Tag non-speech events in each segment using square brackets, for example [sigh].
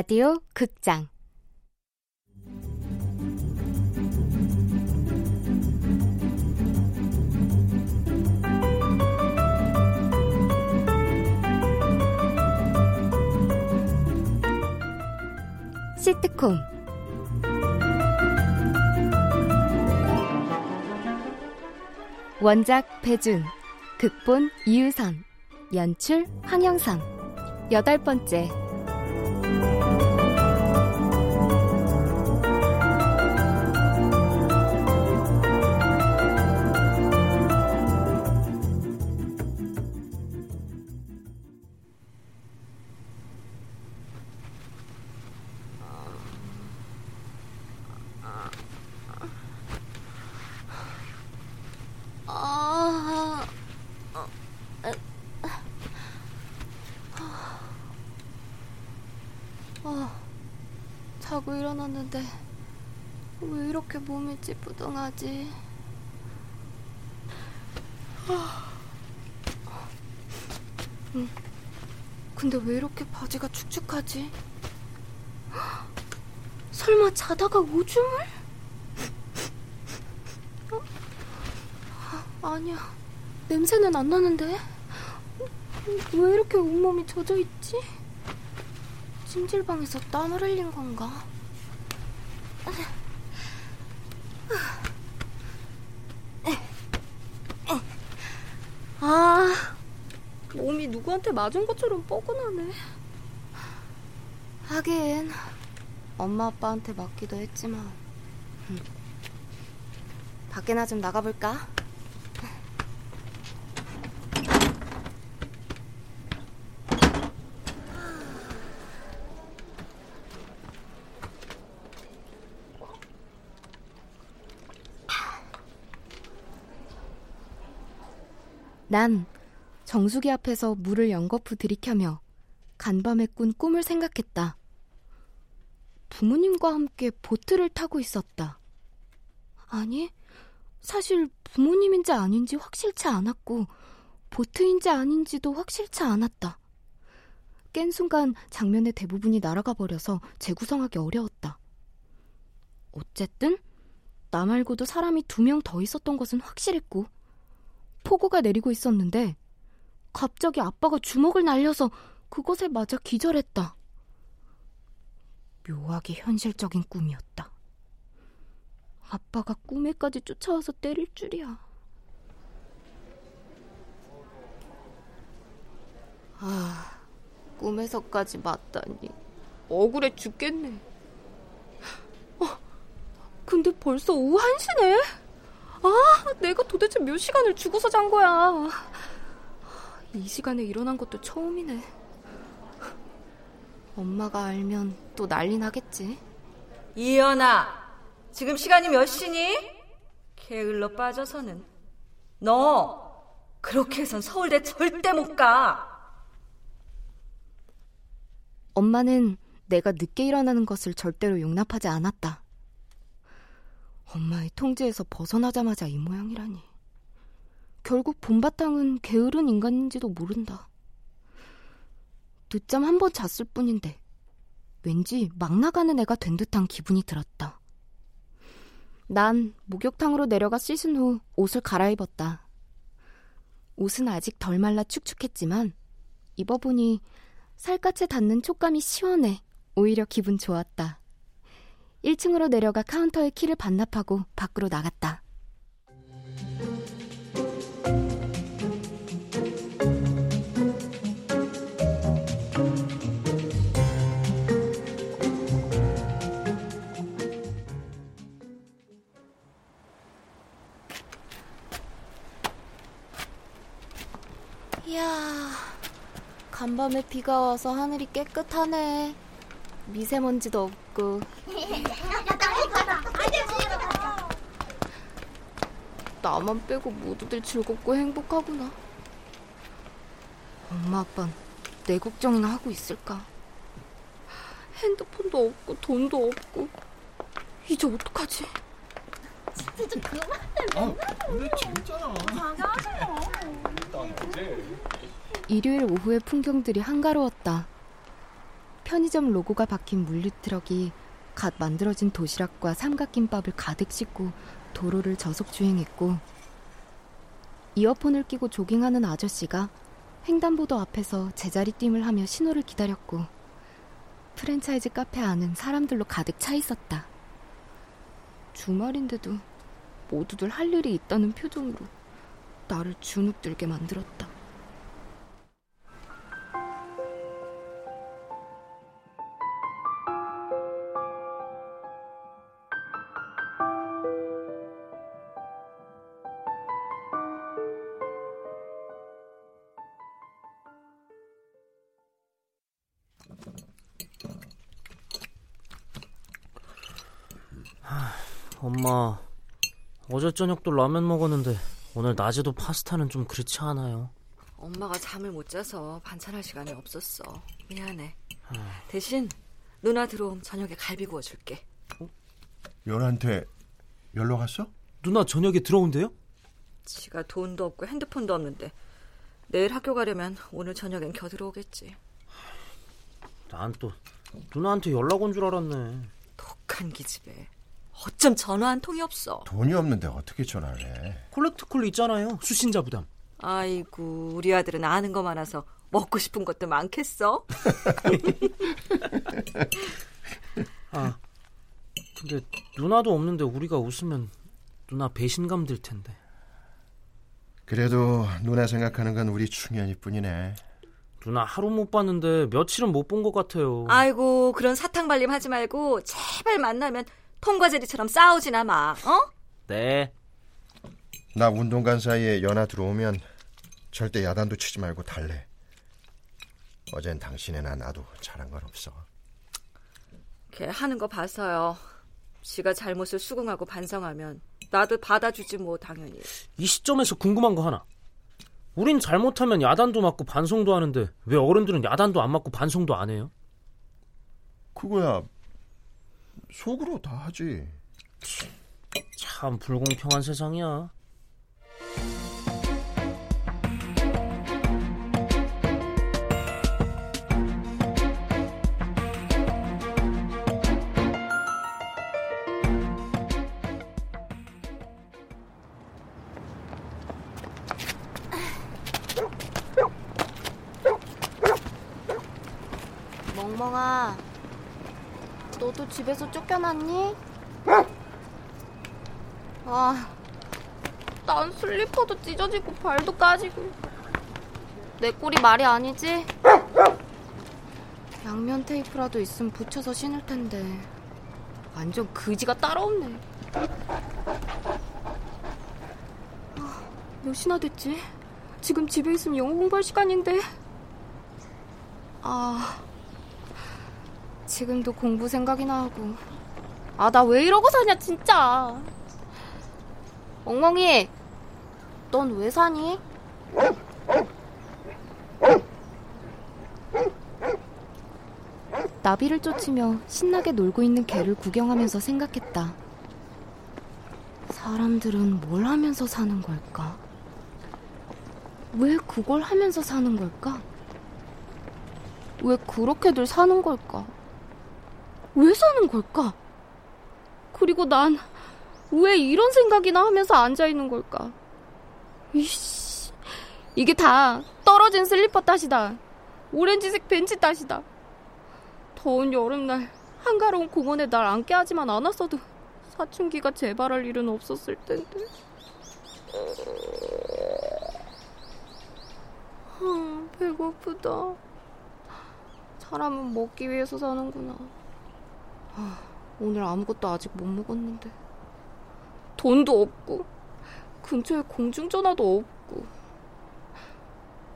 라디오 극장. 시트콤. 원작 배준 극본 이유선 연출 황영선 여덟 번째 몸이 찌뿌둥하지? 응. 근데 왜 이렇게 바지가 축축하지? 설마 자다가 오줌을? 어? 아니야. 냄새는 안 나는데? 왜 이렇게 온몸이 젖어 있지? 찜질방에서 땀을 흘린 건가? 아, 몸이 누구한테 맞은 것처럼 뻐근하네. 하긴 엄마 아빠한테 맞기도 했지만 밖에나 좀 나가볼까? 난 정수기 앞에서 물을 연거푸 들이켜며 간밤에 꾼 꿈을 생각했다. 부모님과 함께 보트를 타고 있었다. 아니, 사실 부모님인지 아닌지 확실치 않았고, 보트인지 아닌지도 확실치 않았다. 깬 순간 장면의 대부분이 날아가 버려서 재구성하기 어려웠다. 어쨌든, 나 말고도 사람이 두 명 더 있었던 것은 확실했고, 폭우가 내리고 있었는데 갑자기 아빠가 주먹을 날려서 그것에 맞아 기절했다. 묘하게 현실적인 꿈이었다. 아빠가 꿈에까지 쫓아와서 때릴 줄이야. 아, 꿈에서까지 맞다니. 억울해 죽겠네. 어, 근데 벌써 오후 1시네? 아, 내가 도대체 몇 시간을 죽어서 잔 거야. 이 시간에 일어난 것도 처음이네. 엄마가 알면 또 난리 나겠지. 이연아, 지금 시간이 몇 시니? 게을러 빠져서는. 너, 그렇게 해선 서울대 절대 못 가. 엄마는 내가 늦게 일어나는 것을 절대로 용납하지 않았다. 엄마의 통제에서 벗어나자마자 이 모양이라니. 결국 본바탕은 게으른 인간인지도 모른다. 늦잠 한 번 잤을 뿐인데 왠지 막 나가는 애가 된 듯한 기분이 들었다. 난 목욕탕으로 내려가 씻은 후 옷을 갈아입었다. 옷은 아직 덜 말라 축축했지만 입어보니 살갗에 닿는 촉감이 시원해 오히려 기분 좋았다. 1층으로 내려가 카운터에 키를 반납하고 밖으로 나갔다. 간밤에 비가 와서 하늘이 깨끗하네. 미세먼지도 없고 나만 빼고 모두들 즐겁고 행복하구나. 엄마 아빠는 내 걱정이나 하고 있을까? 핸드폰도 없고 돈도 없고 이제 어떡하지? 진짜 좀 그만. 아, 근데 재밌잖아. 일요일 오후의 풍경들이 한가로웠다. 편의점 로고가 박힌 물류트럭이 갓 만들어진 도시락과 삼각김밥을 가득 싣고 도로를 저속 주행했고 이어폰을 끼고 조깅하는 아저씨가 횡단보도 앞에서 제자리 띵을 하며 신호를 기다렸고 프랜차이즈 카페 안은 사람들로 가득 차 있었다. 주말인데도 모두들 할 일이 있다는 표정으로 나를 주눅들게 만들었다. 엄마, 어제 저녁도 라면 먹었는데 오늘 낮에도 파스타는 좀 그렇지 않아요? 엄마가 잠을 못 자서 반찬할 시간이 없었어. 미안해. 대신 누나 들어오면 저녁에 갈비 구워줄게. 연한테 연락 왔어? 누나 저녁에 들어온대요? 지가 돈도 없고 핸드폰도 없는데 내일 학교 가려면 오늘 저녁엔 겨들어오겠지. 난 또 누나한테 연락 온 줄 알았네. 독한 기집애. 어쩜 전화 한 통이 없어. 돈이 없는데 어떻게 전화를 해? 콜렉트콜 있잖아요. 수신자 부담. 아이고 우리 아들은 아는 거 많아서 먹고 싶은 것도 많겠어. [laughs] 아, 근데 누나도 없는데 우리가 웃으면 누나 배신감 들 텐데. 그래도 누나 생각하는 건 우리 충현이 뿐이네. 누나 하루 못 봤는데 며칠은 못 본 것 같아요. 아이고 그런 사탕 발림 하지 말고 제발 만나면 통과제리처럼 싸우지나 마. 어? 네. 나 운동 간 사이에 연하 들어오면 절대 야단도 치지 말고 달래. 어젠 당신이나 나도 잘한 건 없어. 걔 하는 거 봐서요. 지가 잘못을 수긍하고 반성하면 나도 받아주지 뭐 당연히. 이 시점에서 궁금한 거 하나. 우린 잘못하면 야단도 맞고 반성도 하는데 왜 어른들은 야단도 안 맞고 반성도 안 해요? 그거야 속으로 다 하지. 참 불공평한 세상이야. 집에서 쫓겨났니? 아, 난 슬리퍼도 찢어지고 발도 까지고. 내 꼴이 말이 아니지? 양면 테이프라도 있으면 붙여서 신을 텐데 완전 그지가 따로 없네. 아, 몇 시나 됐지? 지금 집에 있으면 영어 공부할 시간인데. 아, 지금도 공부 생각이나 하고. 아, 나 왜 이러고 사냐, 진짜. 엉멍이, 넌 왜 사니? 나비를 쫓으며 신나게 놀고 있는 개를 구경하면서 생각했다. 사람들은 뭘 하면서 사는 걸까? 왜 그걸 하면서 사는 걸까? 왜 그렇게들 사는 걸까? 왜 사는 걸까? 그리고 난 왜 이런 생각이나 하면서 앉아있는 걸까? 이씨, 이게 다 떨어진 슬리퍼 탓이다. 오렌지색 벤치 탓이다. 더운 여름날 한가로운 공원에 날 앉게 하지만 않았어도 사춘기가 재발할 일은 없었을 텐데. 아, 배고프다. 사람은 먹기 위해서 사는구나. 아, 오늘 아무것도 아직 못 먹었는데. 돈도 없고, 근처에 공중전화도 없고.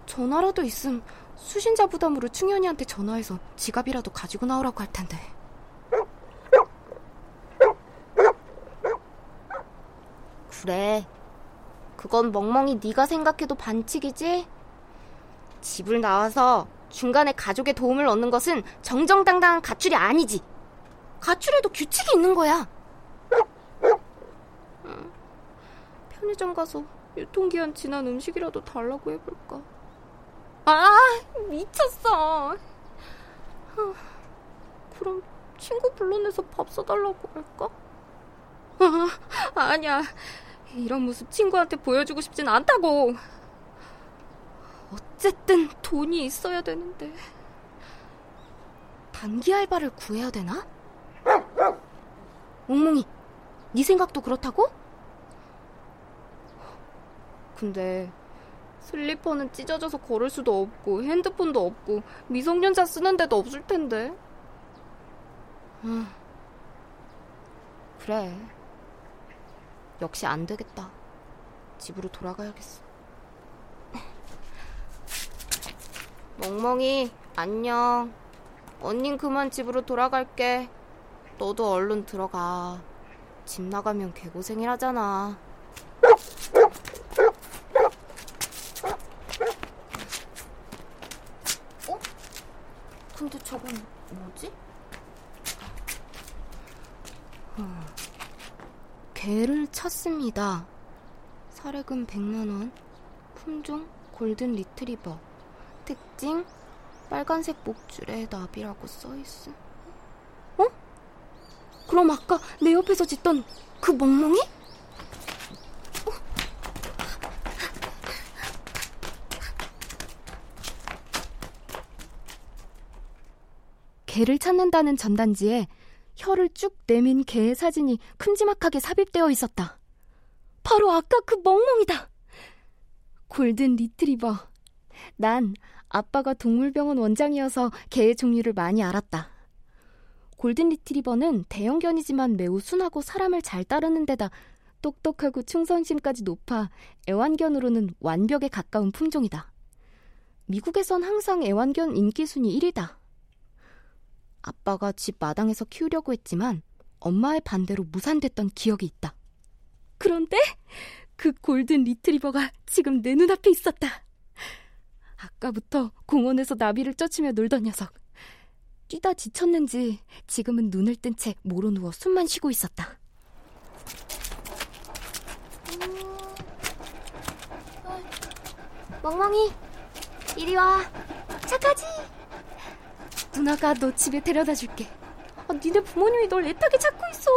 전화라도 있음 수신자 부담으로 충현이한테 전화해서 지갑이라도 가지고 나오라고 할 텐데. 그래. 그건 멍멍이 네가 생각해도 반칙이지? 집을 나와서 중간에 가족의 도움을 얻는 것은 정정당당한 가출이 아니지. 가출에도 규칙이 있는 거야. 응. 편의점 가서 유통기한 지난 음식이라도 달라고 해볼까. 아, 미쳤어. 그럼 친구 불러내서 밥 사달라고 할까? 아, 아니야. 이런 모습 친구한테 보여주고 싶진 않다고. 어쨌든 돈이 있어야 되는데. 단기 알바를 구해야 되나? 몽몽이, 네 생각도 그렇다고? 근데 슬리퍼는 찢어져서 걸을 수도 없고 핸드폰도 없고 미성년자 쓰는 데도 없을 텐데. 음. 그래. 역시 안 되겠다. 집으로 돌아가야겠어. 멍멍이, 안녕. 언닌 그만 집으로 돌아갈게. 너도 얼른 들어가. 집 나가면 개고생이라잖아. 어? 근데 저건 뭐지? 어. 개를 찾습니다. 사례금 100만원. 품종 골든 리트리버. 특징 빨간색 목줄에 나비라고 써있어. 어? 그럼 아까 내 옆에서 짖던 그 멍멍이? 어? 개를 찾는다는 전단지에 혀를 쭉 내민 개의 사진이 큼지막하게 삽입되어 있었다. 바로 아까 그 멍멍이다. 골든 리트리버. 난 아빠가 동물병원 원장이어서 개의 종류를 많이 알았다. 골든 리트리버는 대형견이지만 매우 순하고 사람을 잘 따르는 데다 똑똑하고 충성심까지 높아 애완견으로는 완벽에 가까운 품종이다. 미국에선 항상 애완견 인기 순위 1위다. 아빠가 집 마당에서 키우려고 했지만 엄마의 반대로 무산됐던 기억이 있다. 그런데 그 골든 리트리버가 지금 내 눈앞에 있었다. 아까부터 공원에서 나비를 쫓으며 놀던 녀석. 뛰다 지쳤는지 지금은 눈을 뜬 채 모로 누워 숨만 쉬고 있었다. 멍멍이, 이리 와. 착하지? 누나가 너 집에 데려다 줄게. 아, 니네 부모님이 널 애타게 찾고 있어.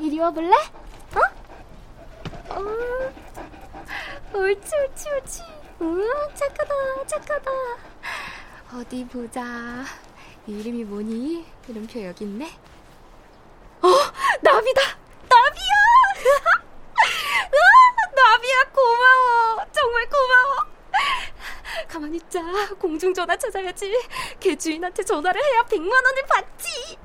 이리 와 볼래? 어? 어, 옳지, 옳지, 옳지. 응, 착하다, 착하다. 어디 보자. 이름이 뭐니? 이름표 여기 있네. 어, 나비다! 나비야! [laughs] 아, 나비야, 고마워. 정말 고마워. 가만히 있자. 공중전화 찾아야지. 개 주인한테 전화를 해야 100만 원을 받지.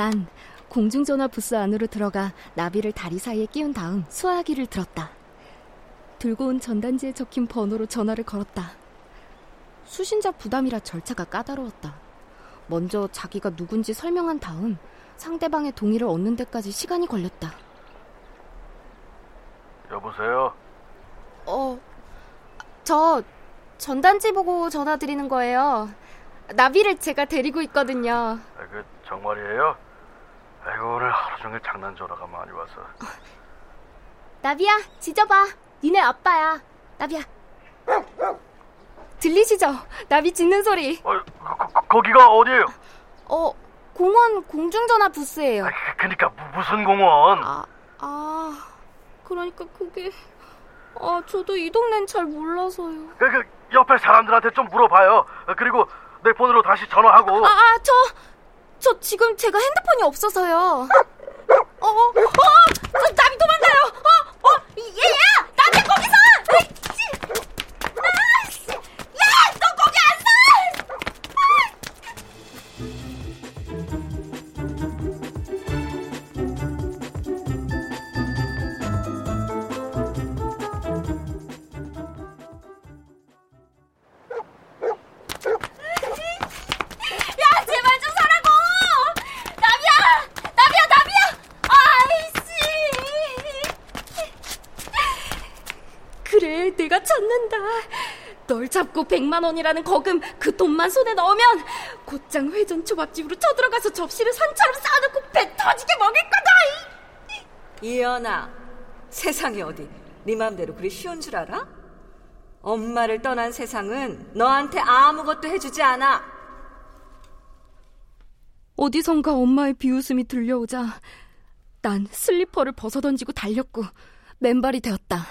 난 공중전화 부스 안으로 들어가 나비를 다리 사이에 끼운 다음 수화기를 들었다. 들고 온 전단지에 적힌 번호로 전화를 걸었다. 수신자 부담이라 절차가 까다로웠다. 먼저 자기가 누군지 설명한 다음 상대방의 동의를 얻는 데까지 시간이 걸렸다. 여보세요? 어, 저 전단지 보고 전화 드리는 거예요. 나비를 제가 데리고 있거든요. 아, 그 정말이에요? 아이고 오늘 하루 종일 장난 전화가 많이 와서. 나비야, 짖어봐. 니네 아빠야. 나비야. 들리시죠? 나비 짖는 소리. 어, 거, 거, 거기가 어디예요? 어, 공원 공중전화 부스예요. 아, 그니까 무슨 공원? 아, 아, 그러니까 그게 아, 저도 이 동네는 잘 몰라서요. 그, 그 옆에 사람들한테 좀 물어봐요. 그리고 내 폰으로 다시 전화하고. 아, 아, 저, 저 지금 제가 핸드폰이 없어서요. 어, 어, 어, 나 잡고 100만 원이라는 거금 그 돈만 손에 넣으면 곧장 회전 초밥집으로 쳐들어가서 접시를 산처럼 쌓아놓고 배 터지게 먹을 거다! 이연아, 세상이 어디 네 맘대로 그리 쉬운 줄 알아? 엄마를 떠난 세상은 너한테 아무것도 해주지 않아. 어디선가 엄마의 비웃음이 들려오자 난 슬리퍼를 벗어던지고 달렸고 맨발이 되었다.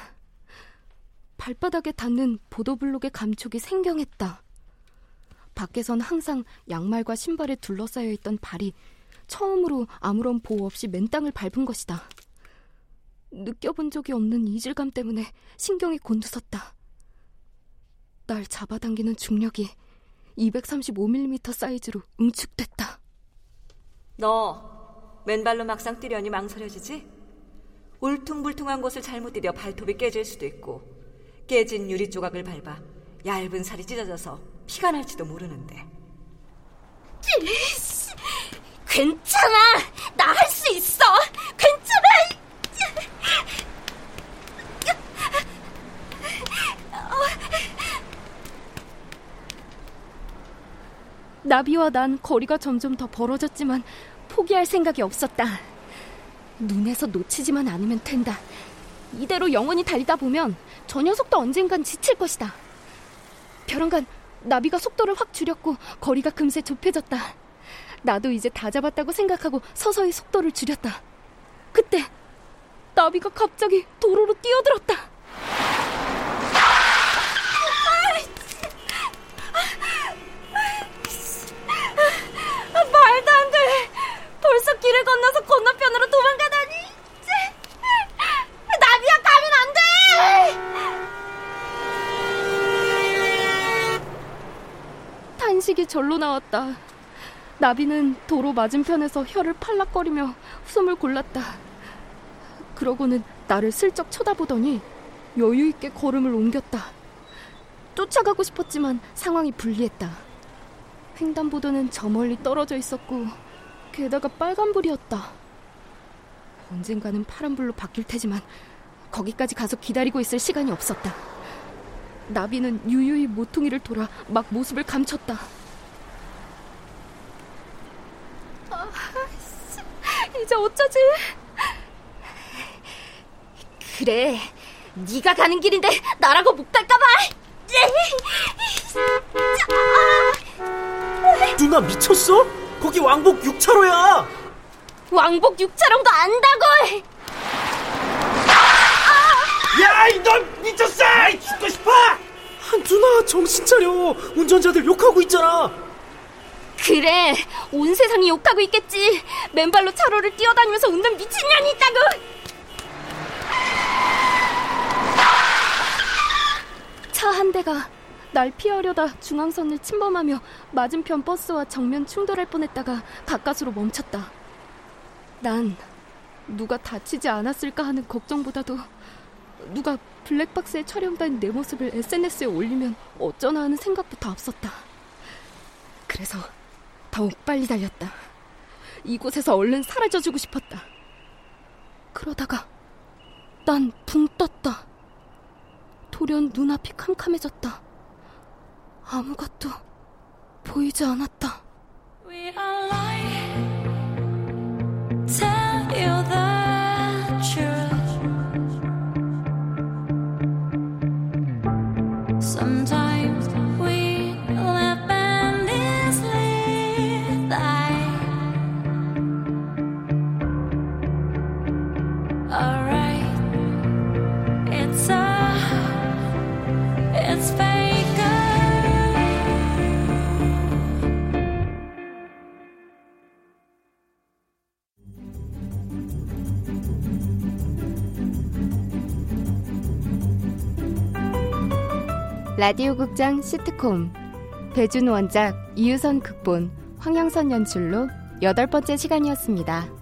발바닥에 닿는 보도블록의 감촉이 생경했다. 밖에선 항상 양말과 신발에 둘러싸여 있던 발이 처음으로 아무런 보호 없이 맨 땅을 밟은 것이다. 느껴본 적이 없는 이질감 때문에 신경이 곤두섰다. 날 잡아당기는 중력이 235mm 사이즈로 응축됐다. 너 맨발로 막상 뛰려니 망설여지지? 울퉁불퉁한 곳을 잘못 뛰려 발톱이 깨질 수도 있고 깨진 유리 조각을 밟아 얇은 살이 찢어져서 피가 날지도 모르는데. 괜찮아. 나 할 수 있어. 괜찮아. 나비와 난 거리가 점점 더 벌어졌지만 포기할 생각이 없었다. 눈에서 놓치지만 않으면 된다. 이대로 영원히 달리다 보면 저 녀석도 언젠간 지칠 것이다. 벼랑간 나비가 속도를 확 줄였고 거리가 금세 좁혀졌다. 나도 이제 다 잡았다고 생각하고 서서히 속도를 줄였다. 그때 나비가 갑자기 도로로 뛰어들었다. 말도 안 돼. 벌써 길을 건너서 건너편으로 도망가다니. 나비야 가면 안 돼. 탄식이 절로 나왔다. 나비는 도로 맞은편에서 혀를 팔락거리며 숨을 골랐다. 그러고는 나를 슬쩍 쳐다보더니 여유 있게 걸음을 옮겼다. 쫓아가고 싶었지만 상황이 불리했다. 횡단보도는 저 멀리 떨어져 있었고 게다가 빨간불이었다. 언젠가는 파란불로 바뀔 테지만 거기까지 가서 기다리고 있을 시간이 없었다. 나비는 유유히 모퉁이를 돌아 막 모습을 감췄다. 아, 이제 어쩌지? 그래, 네가 가는 길인데 나라고 못 갈까봐. 누나 미쳤어? 거기 왕복 6차로야. 왕복 6차로도 안다고. 야, 이넌 미쳤어! 죽고 싶어! 누나 정신 차려. 운전자들 욕하고 있잖아. 그래, 온 세상이 욕하고 있겠지. 맨발로 차로를 뛰어다니면서 웃는 미친년이 있다고. 차 한 대가 날 피하려다 중앙선을 침범하며 맞은편 버스와 정면 충돌할 뻔했다가 가까스로 멈췄다. 난 누가 다치지 않았을까 하는 걱정보다도 누가 블랙박스에 촬영된 내 모습을 SNS에 올리면 어쩌나 하는 생각부터 앞섰다. 그래서 더욱 빨리 달렸다. 이곳에서 얼른 사라져주고 싶었다. 그러다가 난 붕 떴다. 돌연 눈앞이 캄캄해졌다. 아무것도 보이지 않았다. 라디오 극장 시트콤 배준 원작 이유선 극본 황영선 연출로 여덟 번째 시간이었습니다.